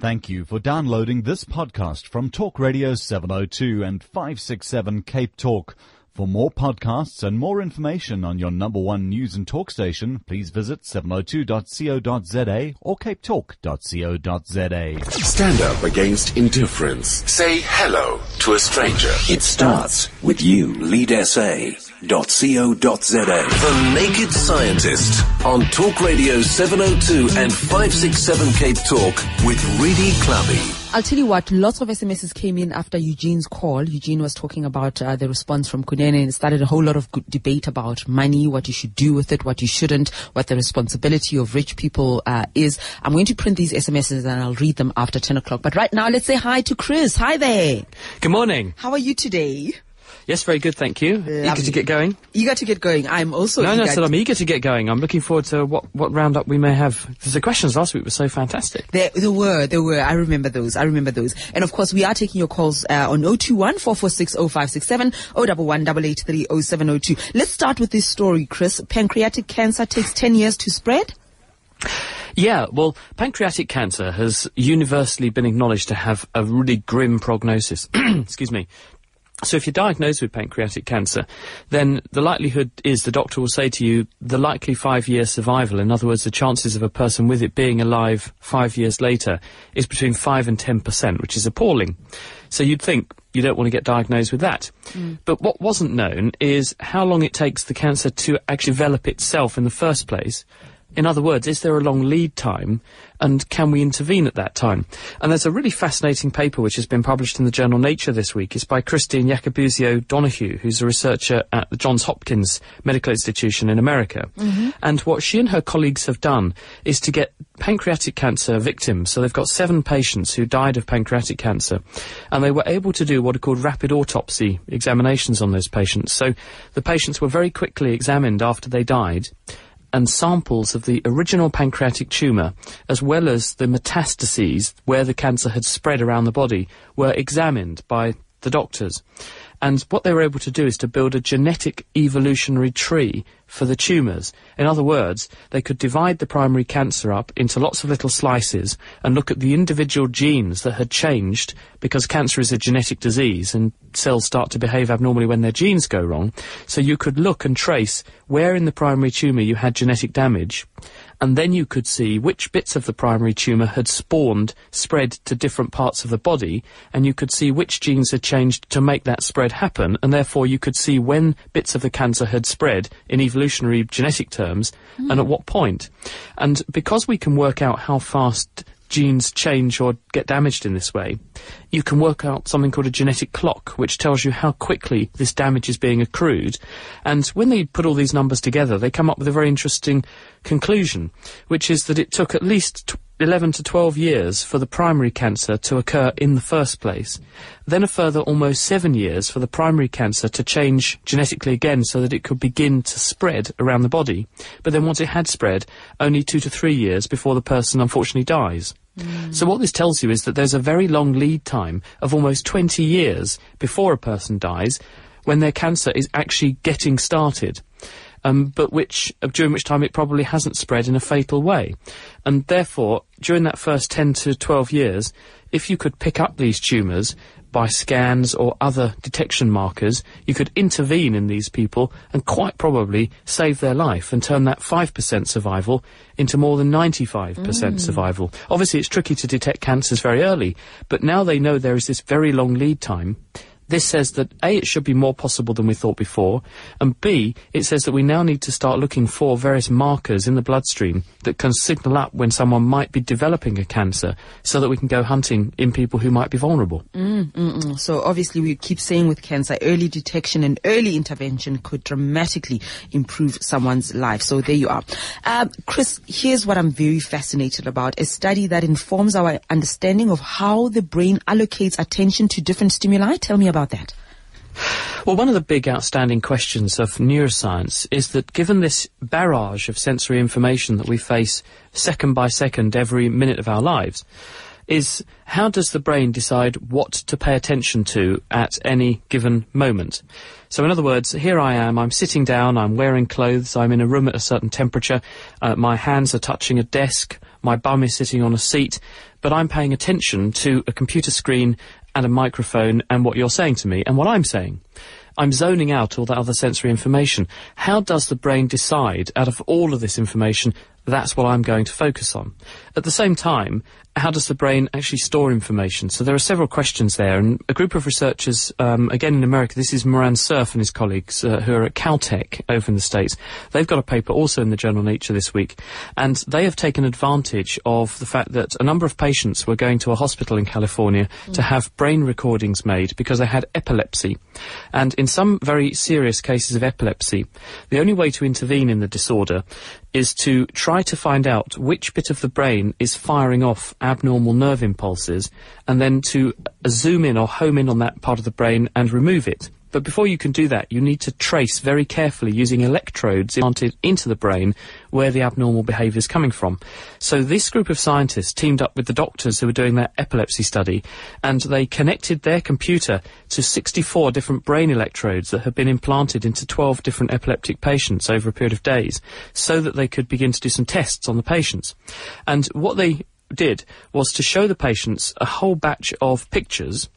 Thank you for downloading this podcast from Talk Radio 702 and 567 Cape Talk. For more podcasts and more information on your number one news and talk station, please visit 702.co.za or capetalk.co.za. Stand up against indifference. Say hello to a stranger. It starts with you, leadsa.co.za. The Naked Scientist on Talk Radio 702 and 567 Cape Talk with Redi Tlhabi. I'll tell you what, lots of SMSs came in after Eugene's call. Eugene was talking about uh, the response from Kunene and started a whole lot of debate about money, what you should do with it, what you shouldn't, what the responsibility of rich people uh, is. I'm going to print these SMSs and I'll read them after 10 o'clock. But right now, let's say hi to Chris. Hi there. Good morning. How are you today? Yes, very good, thank you. Eager Lovely. to get going? Eager to get going. I'm also No, no, eager so I'm eager to get going. I'm looking forward to what, what roundup we may have. Because the questions last week were so fantastic. There, there were, there were. I remember those. I remember those. And of course, we are taking your calls uh, on 021 446 0567 011 883 0702. Let's start with this story, Chris. Pancreatic cancer takes 10 years to spread. Yeah, well, pancreatic cancer has universally been acknowledged to have a really grim prognosis. Excuse me. So if you're diagnosed with pancreatic cancer, then the likelihood is the doctor will say to you the likely five-year survival, in other words, the chances of a person with it being alive five years later, is between five and ten percent, which is appalling. So you'd think you don't want to get diagnosed with that. Mm. But what wasn't known is how long it takes the cancer to actually develop itself in the first place. In other words, is there a long lead time and can we intervene at that time? And there's a really fascinating paper which has been published in the journal Nature this week. It's by Christine Iacobuzio-Donahue, who's a researcher at the Johns Hopkins Medical Institution in America. Mm-hmm. And what she and her colleagues have done is to get pancreatic cancer victims. So they've got seven patients who died of pancreatic cancer and they were able to do what are called rapid autopsy examinations on those patients. So the patients were very quickly examined after they died and samples of the original pancreatic tumour, as well as the metastases where the cancer had spread around the body, were examined by the doctors. And what they were able to do is to build a genetic evolutionary tree for the tumours. In other words, they could divide the primary cancer up into lots of little slices and look at the individual genes that had changed because cancer is a genetic disease and cells start to behave abnormally when their genes go wrong. So you could look and trace where in the primary tumour you had genetic damage and then you could see which bits of the primary tumour had spawned, spread to different parts of the body, and you could see which genes had changed to make that spread happen, and therefore you could see when bits of the cancer had spread in evolutionary genetic terms, and at hmm. what point. And because we can work out how fast genes change or get damaged in this way, you can work out something called a genetic clock, which tells you how quickly this damage is being accrued. And when they put all these numbers together, they come up with a very interesting conclusion, which is that it took at least 11 to 12 years for the primary cancer to occur in the first place, then a further almost seven years for the primary cancer to change genetically again so that it could begin to spread around the body. But then once it had spread, only two to three years before the person unfortunately dies. Mm. So what this tells you is that there's a very long lead time of almost 20 years before a person dies when their cancer is actually getting started. Um, but which, during which time it probably hasn't spread in a fatal way. And therefore, during that first 10 to 12 years, if you could pick up these tumours by scans or other detection markers, you could intervene in these people and quite probably save their life and turn that 5% survival into more than 95% survival. Obviously, it's tricky to detect cancers very early, but now they know there is this very long lead time. This says that A, it should be more possible than we thought before, and B, it says that we now need to start looking for various markers in the bloodstream that can signal up when someone might be developing a cancer so that we can go hunting in people who might be vulnerable. Mm, So obviously we keep saying with cancer, early detection and early intervention could dramatically improve someone's life. So there you are. Um, Chris, here's what I'm very fascinated about. A study that informs our understanding of how the brain allocates attention to different stimuli. Tell me about that. Well, one of the big outstanding questions of neuroscience is that given this barrage of sensory information that we face second by second every minute of our lives, is how does the brain decide what to pay attention to at any given moment? So, in other words, here I am, I'm sitting down, I'm wearing clothes, I'm in a room at a certain temperature, uh, my hands are touching a desk, my bum is sitting on a seat, but I'm paying attention to a computer screen and a microphone and what you're saying to me and what I'm saying. I'm zoning out all that other sensory information. How does the brain decide out of all of this information that's what I'm going to focus on? At the same time, how does the brain actually store information? So there are several questions there, and a group of researchers, um, again in America, this is Moran Cerf and his colleagues uh, who are at Caltech over in the States. They've got a paper also in the journal Nature this week, and they have taken advantage of the fact that a number of patients were going to a hospital in California to have brain recordings made because they had epilepsy. And in some very serious cases of epilepsy, the only way to intervene in the disorder is to try to find out which bit of the brain is firing off abnormal nerve impulses and then to zoom in or home in on that part of the brain and remove it. But before you can do that, you need to trace very carefully using electrodes implanted into the brain where the abnormal behaviour is coming from. So this group of scientists teamed up with the doctors who were doing their epilepsy study and they connected their computer to 64 different brain electrodes that had been implanted into 12 different epileptic patients over a period of days so that they could begin to do some tests on the patients. And what they did was to show the patients a whole batch of pictures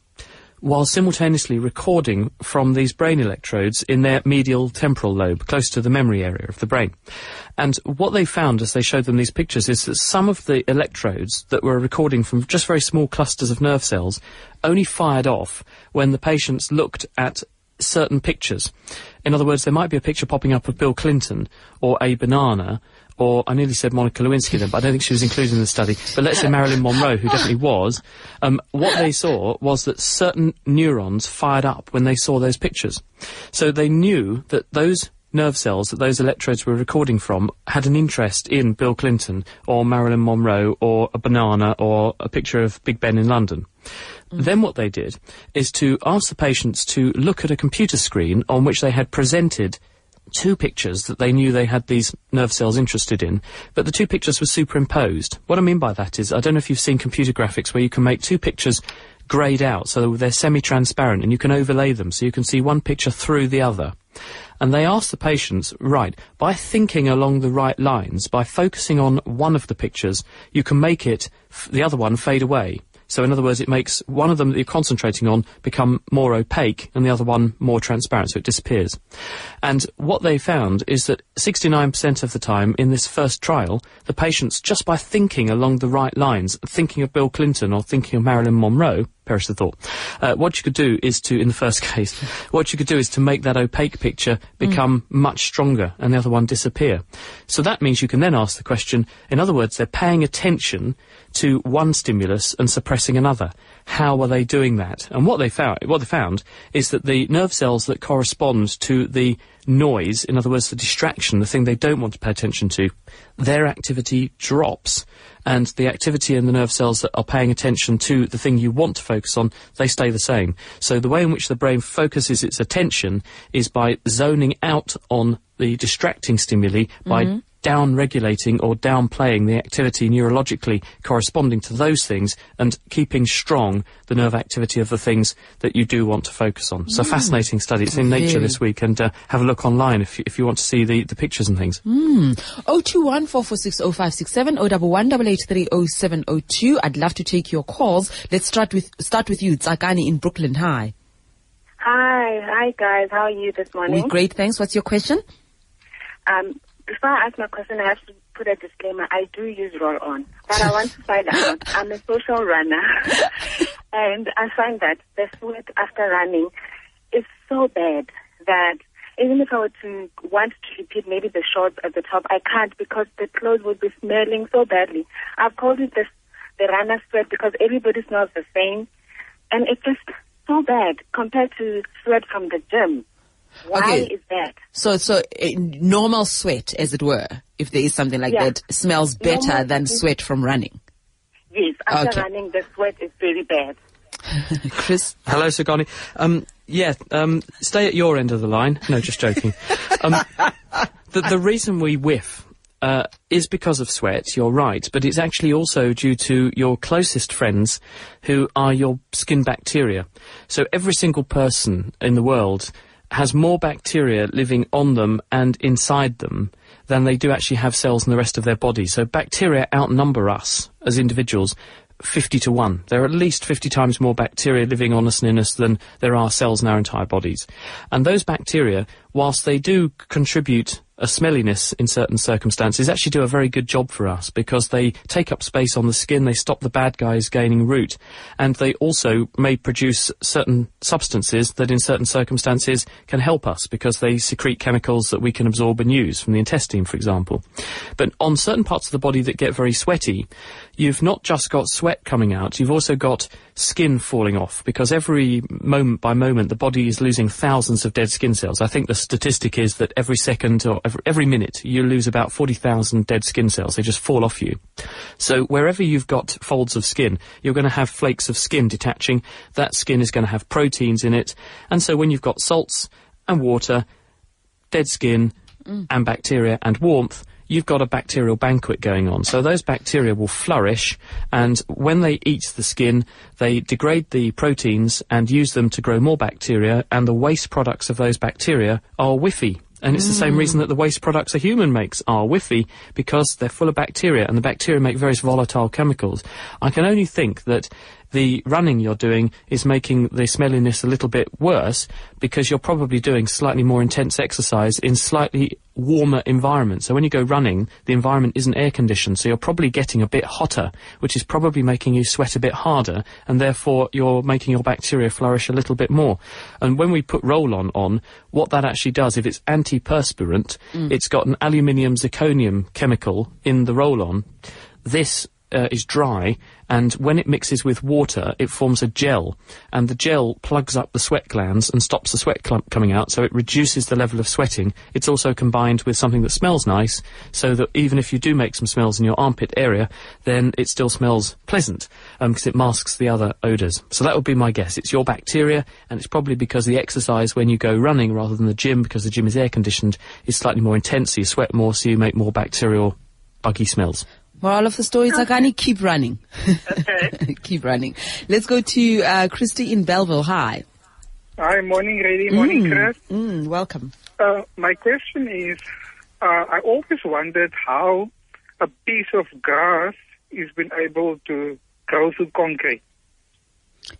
while simultaneously recording from these brain electrodes in their medial temporal lobe, close to the memory area of the brain. And what they found as they showed them these pictures is that some of the electrodes that were recording from just very small clusters of nerve cells only fired off when the patients looked at certain pictures. In other words, there might be a picture popping up of Bill Clinton or a banana or I nearly said Monica Lewinsky then, but I don't think she was included in the study. But let's say Marilyn Monroe, who definitely was. Um, what they saw was that certain neurons fired up when they saw those pictures. So they knew that those nerve cells that those electrodes were recording from had an interest in Bill Clinton or Marilyn Monroe or a banana or a picture of Big Ben in London. Then what they did is to ask the patients to look at a computer screen on which they had presented two pictures that they knew they had these nerve cells interested in, but the two pictures were superimposed. What I mean by that is, I don't know if you've seen computer graphics where you can make two pictures grayed out so they're semi-transparent and you can overlay them so you can see one picture through the other. And they asked the patients, right, by thinking along the right lines, by focusing on one of the pictures, you can make it, the other one, fade away. So in other words, it makes one of them that you're concentrating on become more opaque and the other one more transparent, so it disappears. And what they found is that 69% of the time in this first trial, the patients, just by thinking along the right lines, thinking of Bill Clinton or thinking of Marilyn Monroe, perish the thought, uh, what you could do is to, in the first case, what you could do is to make that opaque picture become much stronger and the other one disappear. So that means you can then ask the question, in other words, they're paying attention to one stimulus and suppressing another. How are they doing that? And what they found, what they found is that the nerve cells that correspond to the noise, in other words, the distraction, the thing they don't want to pay attention to, their activity drops. And the activity in the nerve cells that are paying attention to the thing you want to focus on, they stay the same. So the way in which the brain focuses its attention is by zoning out on the distracting stimuli by down regulating or downplaying the activity neurologically corresponding to those things and keeping strong the nerve activity of the things that you do want to focus on. So fascinating study. It's in Nature this week and uh, have a look online if you, if you want to see the, the pictures and things. 021 446 011 883 I'd love to take your calls. Let's start with start with you, Tsakani in Brooklyn. Hi. Hi, hi guys. How are you this morning? We're great, thanks. What's your question? Um, before I ask my question, I have to put a disclaimer. I do use roll on, but I want to find out. I'm a social runner, and I find that the sweat after running is so bad that even if I were to want to repeat maybe the shorts at the top, I can't because the clothes would be smelling so badly. I've called it the, the runner sweat because everybody smells the same. And it's just so bad compared to sweat from the gym. Why Okay. is that? So, so uh, normal sweat, as it were, if there is something like Yeah. that, smells better Normal- than sweat from running. Yes, after Okay. running, the sweat is very bad. Chris? Hello, Tsakani. Um, yeah, um, stay at your end of the line. No, just joking. um, the, the reason we whiff uh, is because of sweat, you're right, but it's actually also due to your closest friends who are your skin bacteria. So every single person in the world has more bacteria living on them and inside them than they do actually have cells in the rest of their body. So bacteria outnumber us as individuals 50 to 1. There are at least 50 times more bacteria living on us and in us than there are cells in our entire bodies. And those bacteria, whilst they do contribute a smelliness in certain circumstances, actually do a very good job for us because they take up space on the skin, they stop the bad guys gaining root, and they also may produce certain substances that in certain circumstances can help us because they secrete chemicals that we can absorb and use from the intestine, for example. But on certain parts of the body that get very sweaty, you've not just got sweat coming out, you've also got skin falling off because every moment by moment the body is losing thousands of dead skin cells. I think the statistic is that every second or every, every minute you lose about 40,000 dead skin cells. They just fall off you. So wherever you've got folds of skin, you're going to have flakes of skin detaching. That skin is going to have proteins in it. And so when you've got salts and water, dead skin mm. and bacteria and warmth, you've got a bacterial banquet going on. So those bacteria will flourish, and when they eat the skin, they degrade the proteins and use them to grow more bacteria, and the waste products of those bacteria are whiffy. And it's the same reason that the waste products a human makes are whiffy because they're full of bacteria and the bacteria make various volatile chemicals. I can only think that the running you're doing is making the smelliness a little bit worse because you're probably doing slightly more intense exercise in slightly warmer environments. So when you go running, the environment isn't air conditioned, so you're probably getting a bit hotter, which is probably making you sweat a bit harder, and therefore you're making your bacteria flourish a little bit more. And when we put roll-on on, what that actually does, if it's antiperspirant, mm. it's got an aluminium zirconium chemical in the roll-on. This uh, is dry, and when it mixes with water, it forms a gel, and the gel plugs up the sweat glands and stops the sweat clump coming out, so it reduces the level of sweating. It's also combined with something that smells nice, so that even if you do make some smells in your armpit area, then it still smells pleasant, because it masks the other odours. So that would be my guess. It's your bacteria, and it's probably because the exercise when you go running rather than the gym, because the gym is air conditioned, is slightly more intense, so you sweat more, so you make more bacterial buggy smells. Moral of the story, Tsakani, keep running. Okay. keep running. Let's go to uh, Christy in Bellville. Hi. Hi, morning, Redi. Morning, Chris. Mm, welcome. Uh, my question is, uh, I always wondered how a piece of grass is been able to grow through concrete.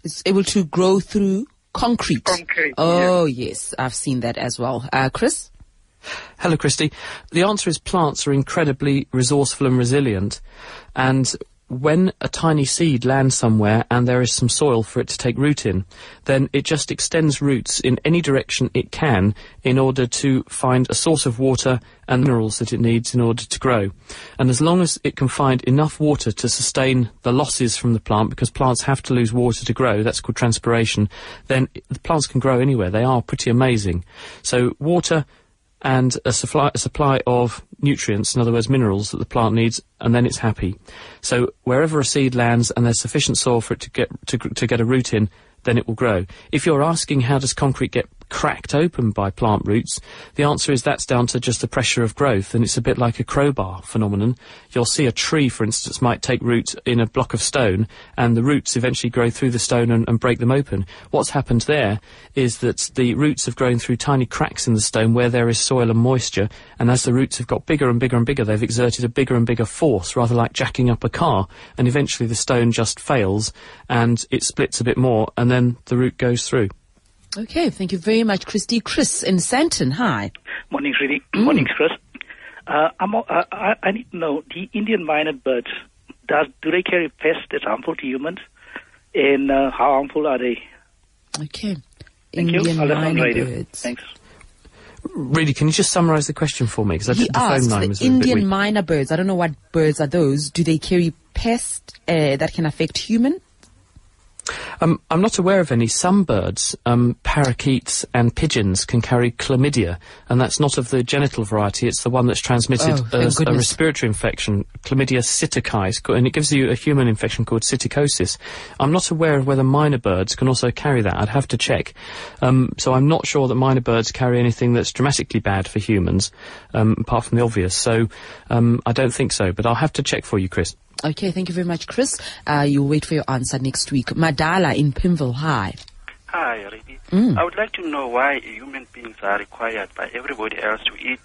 It's able to grow through concrete. Concrete, Oh, yes. I've seen that as well. Uh, Chris? Hello, Christy. The answer is plants are incredibly resourceful and resilient. And when a tiny seed lands somewhere and there is some soil for it to take root in, then it just extends roots in any direction it can in order to find a source of water and minerals that it needs in order to grow. And as long as it can find enough water to sustain the losses from the plant, because plants have to lose water to grow, that's called transpiration, then the plants can grow anywhere. They are pretty amazing. So water, and a supply, a supply of nutrients, in other words, minerals that the plant needs, and then it's happy. So wherever a seed lands and there's sufficient soil for it to get to, to get a root in, then it will grow. If you're asking how does concrete get cracked open by plant roots, the answer is that's down to just the pressure of growth, and it's a bit like a crowbar phenomenon. You'll see a tree, for instance, might take root in a block of stone, and the roots eventually grow through the stone and, and break them open. What's happened there is that the roots have grown through tiny cracks in the stone where there is soil and moisture, and as the roots have got bigger and bigger and bigger, they've exerted a bigger and bigger force, rather like jacking up a car, and eventually the stone just fails, and it splits a bit more, and then the root goes through. Okay, thank you very much, Christy. Chris in Sandton. Hi. Morning, Redi. Morning, Chris. Uh, I'm, uh, I, I need to know the Indian myna birds. Does do they carry pests that's harmful to humans? And uh, how harmful are they? Okay. Thank Indian you. I'll let on myna birds. Thanks. Really, can you just summarise the question for me? Because He the phone asked line the was a bit Indian weak. myna birds. I don't know what birds are those. Do they carry pests uh, that can affect human? Um, I'm not aware of any. Some birds, um, parakeets and pigeons, can carry chlamydia, and that's not of the genital variety. It's the one that's transmitted Oh, as a respiratory infection, chlamydia psittaci, and it gives you a human infection called psittacosis. I'm not aware of whether myna birds can also carry that. I'd have to check. Um, so I'm not sure that myna birds carry anything that's dramatically bad for humans, um, apart from the obvious. So um, I don't think so, but I'll have to check for you, Chris. Okay, thank you very much, Chris. Uh, you'll wait for your answer next week. Madala in Pimville High. Hi, Redi. Mm. I would like to know why human beings are required by everybody else to eat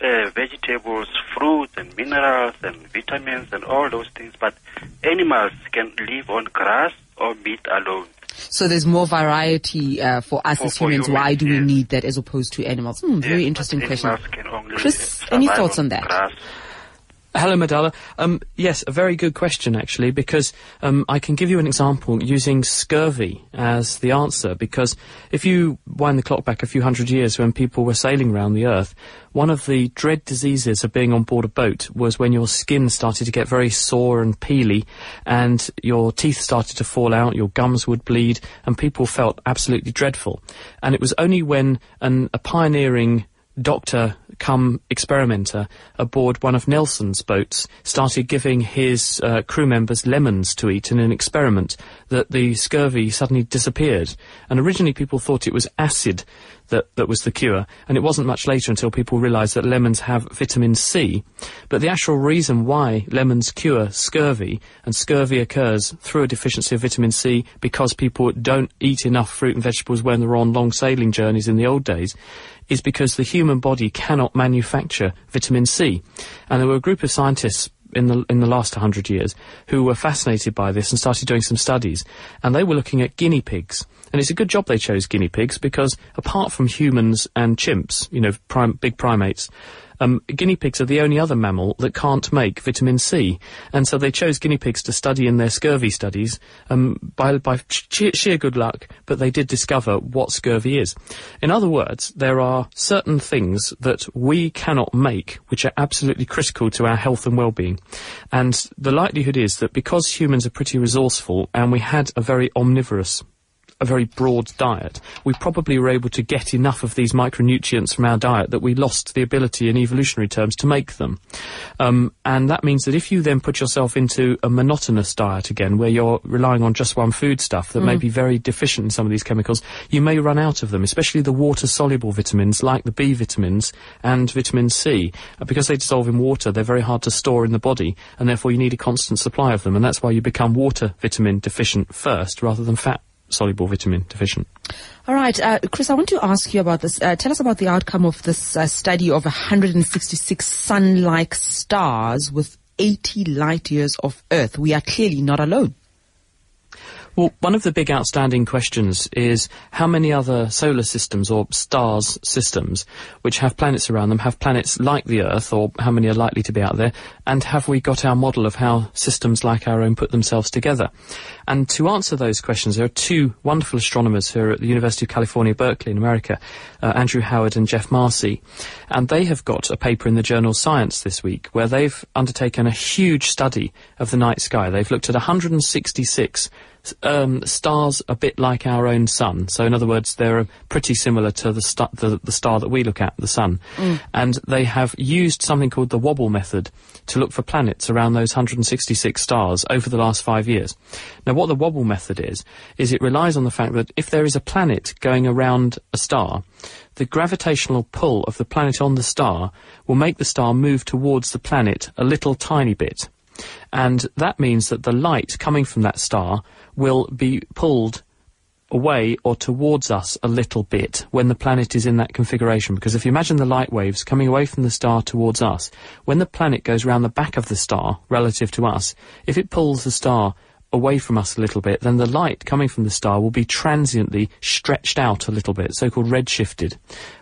uh, vegetables, fruits, and minerals, and vitamins, and all those things, but animals can live on grass or meat alone. So there's more variety uh, for us For- as for humans. Why humans, do we need that as opposed to animals? Hmm, very interesting question. Animals can only Chris, any thoughts on that? Grass. Hello, Madala. Um, yes, a very good question, actually, because um, I can give you an example using scurvy as the answer. Because if you wind the clock back a few hundred years when people were sailing around the Earth, one of the dread diseases of being on board a boat was when your skin started to get very sore and peely, and your teeth started to fall out, your gums would bleed, and people felt absolutely dreadful. And it was only when an, a pioneering doctor come experimenter aboard one of Nelson's boats started giving his uh, crew members lemons to eat in an experiment that the scurvy suddenly disappeared. And originally people thought it was acid that, that was the cure, and it wasn't much later until people realised that lemons have vitamin C. But the actual reason why lemons cure scurvy, and scurvy occurs through a deficiency of vitamin C because people don't eat enough fruit and vegetables when they're on long sailing journeys in the old days, is because the human body cannot manufacture vitamin C. And there were a group of scientists in the in the last 100 years who were fascinated by this and started doing some studies and they were looking at guinea pigs and it's a good job they chose guinea pigs because apart from humans and chimps you know prim- big primates um, guinea pigs are the only other mammal that can't make vitamin C, and so they chose guinea pigs to study in their scurvy studies um, by, by sheer, sheer good luck, but they did discover what scurvy is. In other words, there are certain things that we cannot make which are absolutely critical to our health and well-being, and the likelihood is that because humans are pretty resourceful and we had a very omnivorous a very broad diet, we probably were able to get enough of these micronutrients from our diet that we lost the ability in evolutionary terms to make them. Um, and that means that if you then put yourself into a monotonous diet again, where you're relying on just one foodstuff that may be very deficient in some of these chemicals, you may run out of them, especially the water-soluble vitamins like the B vitamins and vitamin C. Uh, because they dissolve in water, they're very hard to store in the body, and therefore you need a constant supply of them, and that's why you become water vitamin deficient first rather than fat soluble vitamin deficient. All right, uh, Chris, I want to ask you about this. Uh, tell us about the outcome of this uh, study of 166 sun-like stars with 80 light years of Earth. We are clearly not alone. Well, one of the big outstanding questions is how many other solar systems or stars systems which have planets around them have planets like the Earth, or how many are likely to be out there, and have we got our model of how systems like our own put themselves together? And to answer those questions, there are two wonderful astronomers who are at the University of California, Berkeley in America, uh, Andrew Howard and Jeff Marcy, and they have got a paper in the journal Science this week where they've undertaken a huge study of the night sky. They've looked at 166 um, stars a bit like our own sun. So, in other words, they're pretty similar to the, the, the star that we look at, the sun. And they have used something called the wobble method to look for planets around those 166 stars over the last five years. Now, what the wobble method is, is it relies on the fact that if there is a planet going around a star, the gravitational pull of the planet on the star will make the star move towards the planet a little tiny bit. And that means that the light coming from that star will be pulled away or towards us a little bit when the planet is in that configuration. Because if you imagine the light waves coming away from the star towards us, when the planet goes round the back of the star relative to us, if it pulls the star away from us a little bit, then the light coming from the star will be transiently stretched out a little bit, so-called redshifted.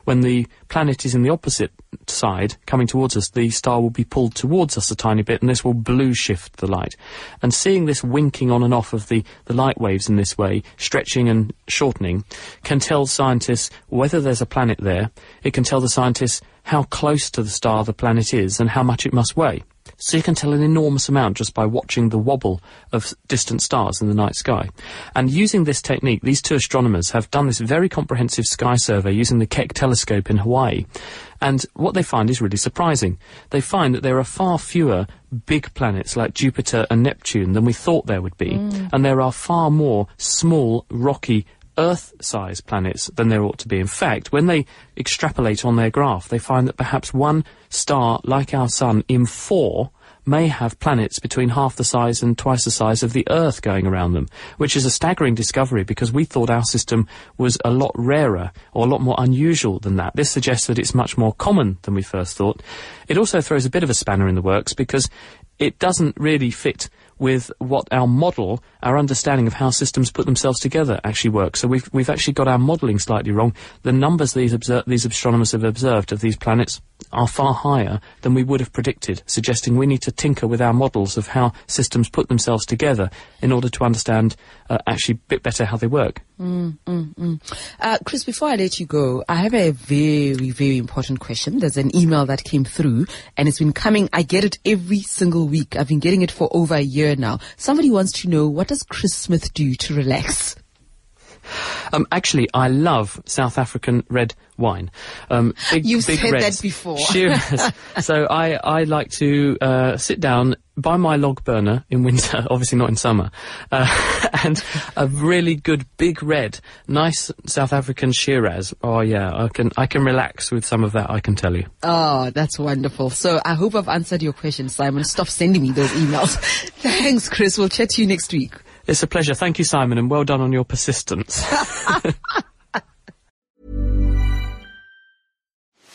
When the planet is in the opposite side, coming towards us, the star will be pulled towards us a tiny bit, and this will blue shift the light. And seeing this winking on and off of the, the light waves in this way, stretching and shortening, can tell scientists whether there's a planet there. It can tell the scientists how close to the star the planet is and how much it must weigh. So you can tell an enormous amount just by watching the wobble of distant stars in the night sky. And using this technique, these two astronomers have done this very comprehensive sky survey using the Keck telescope in Hawaii. And what they find is really surprising. They find that there are far fewer big planets like Jupiter and Neptune than we thought there would be. Mm. And there are far more small, rocky, Earth-sized planets than there ought to be. In fact, when they extrapolate on their graph, they find that perhaps one star like our Sun in four may have planets between half the size and twice the size of the Earth going around them, which is a staggering discovery because we thought our system was a lot rarer or a lot more unusual than that. This suggests that it's much more common than we first thought. It also throws a bit of a spanner in the works because it doesn't really fit with what our model, our understanding of how systems put themselves together actually works. So we've, we've actually got our modelling slightly wrong. The numbers these, obser- these astronomers have observed of these planets are far higher than we would have predicted, suggesting we need to tinker with our models of how systems put themselves together in order to understand uh, actually a bit better how they work. Mm, mm, mm. Uh, Chris, before I let you go, I have a very, very important question. There's an email that came through and it's been coming. I get it every single week. I've been getting it for over a year now. Somebody wants to know what does Chris Smith do to relax? Um, actually, I love South African red wine. Um, big, You've big said reds. that before. So I, I like to uh, sit down by my log burner in winter, obviously not in summer, uh, and a really good big red, nice South African Shiraz. Oh yeah, I can I can relax with some of that. I can tell you. Oh, that's wonderful. So I hope I've answered your question, Simon. Stop sending me those emails. Thanks, Chris. We'll chat to you next week. It's a pleasure. Thank you, Simon, and well done on your persistence.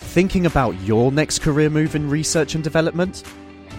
Thinking about your next career move in research and development?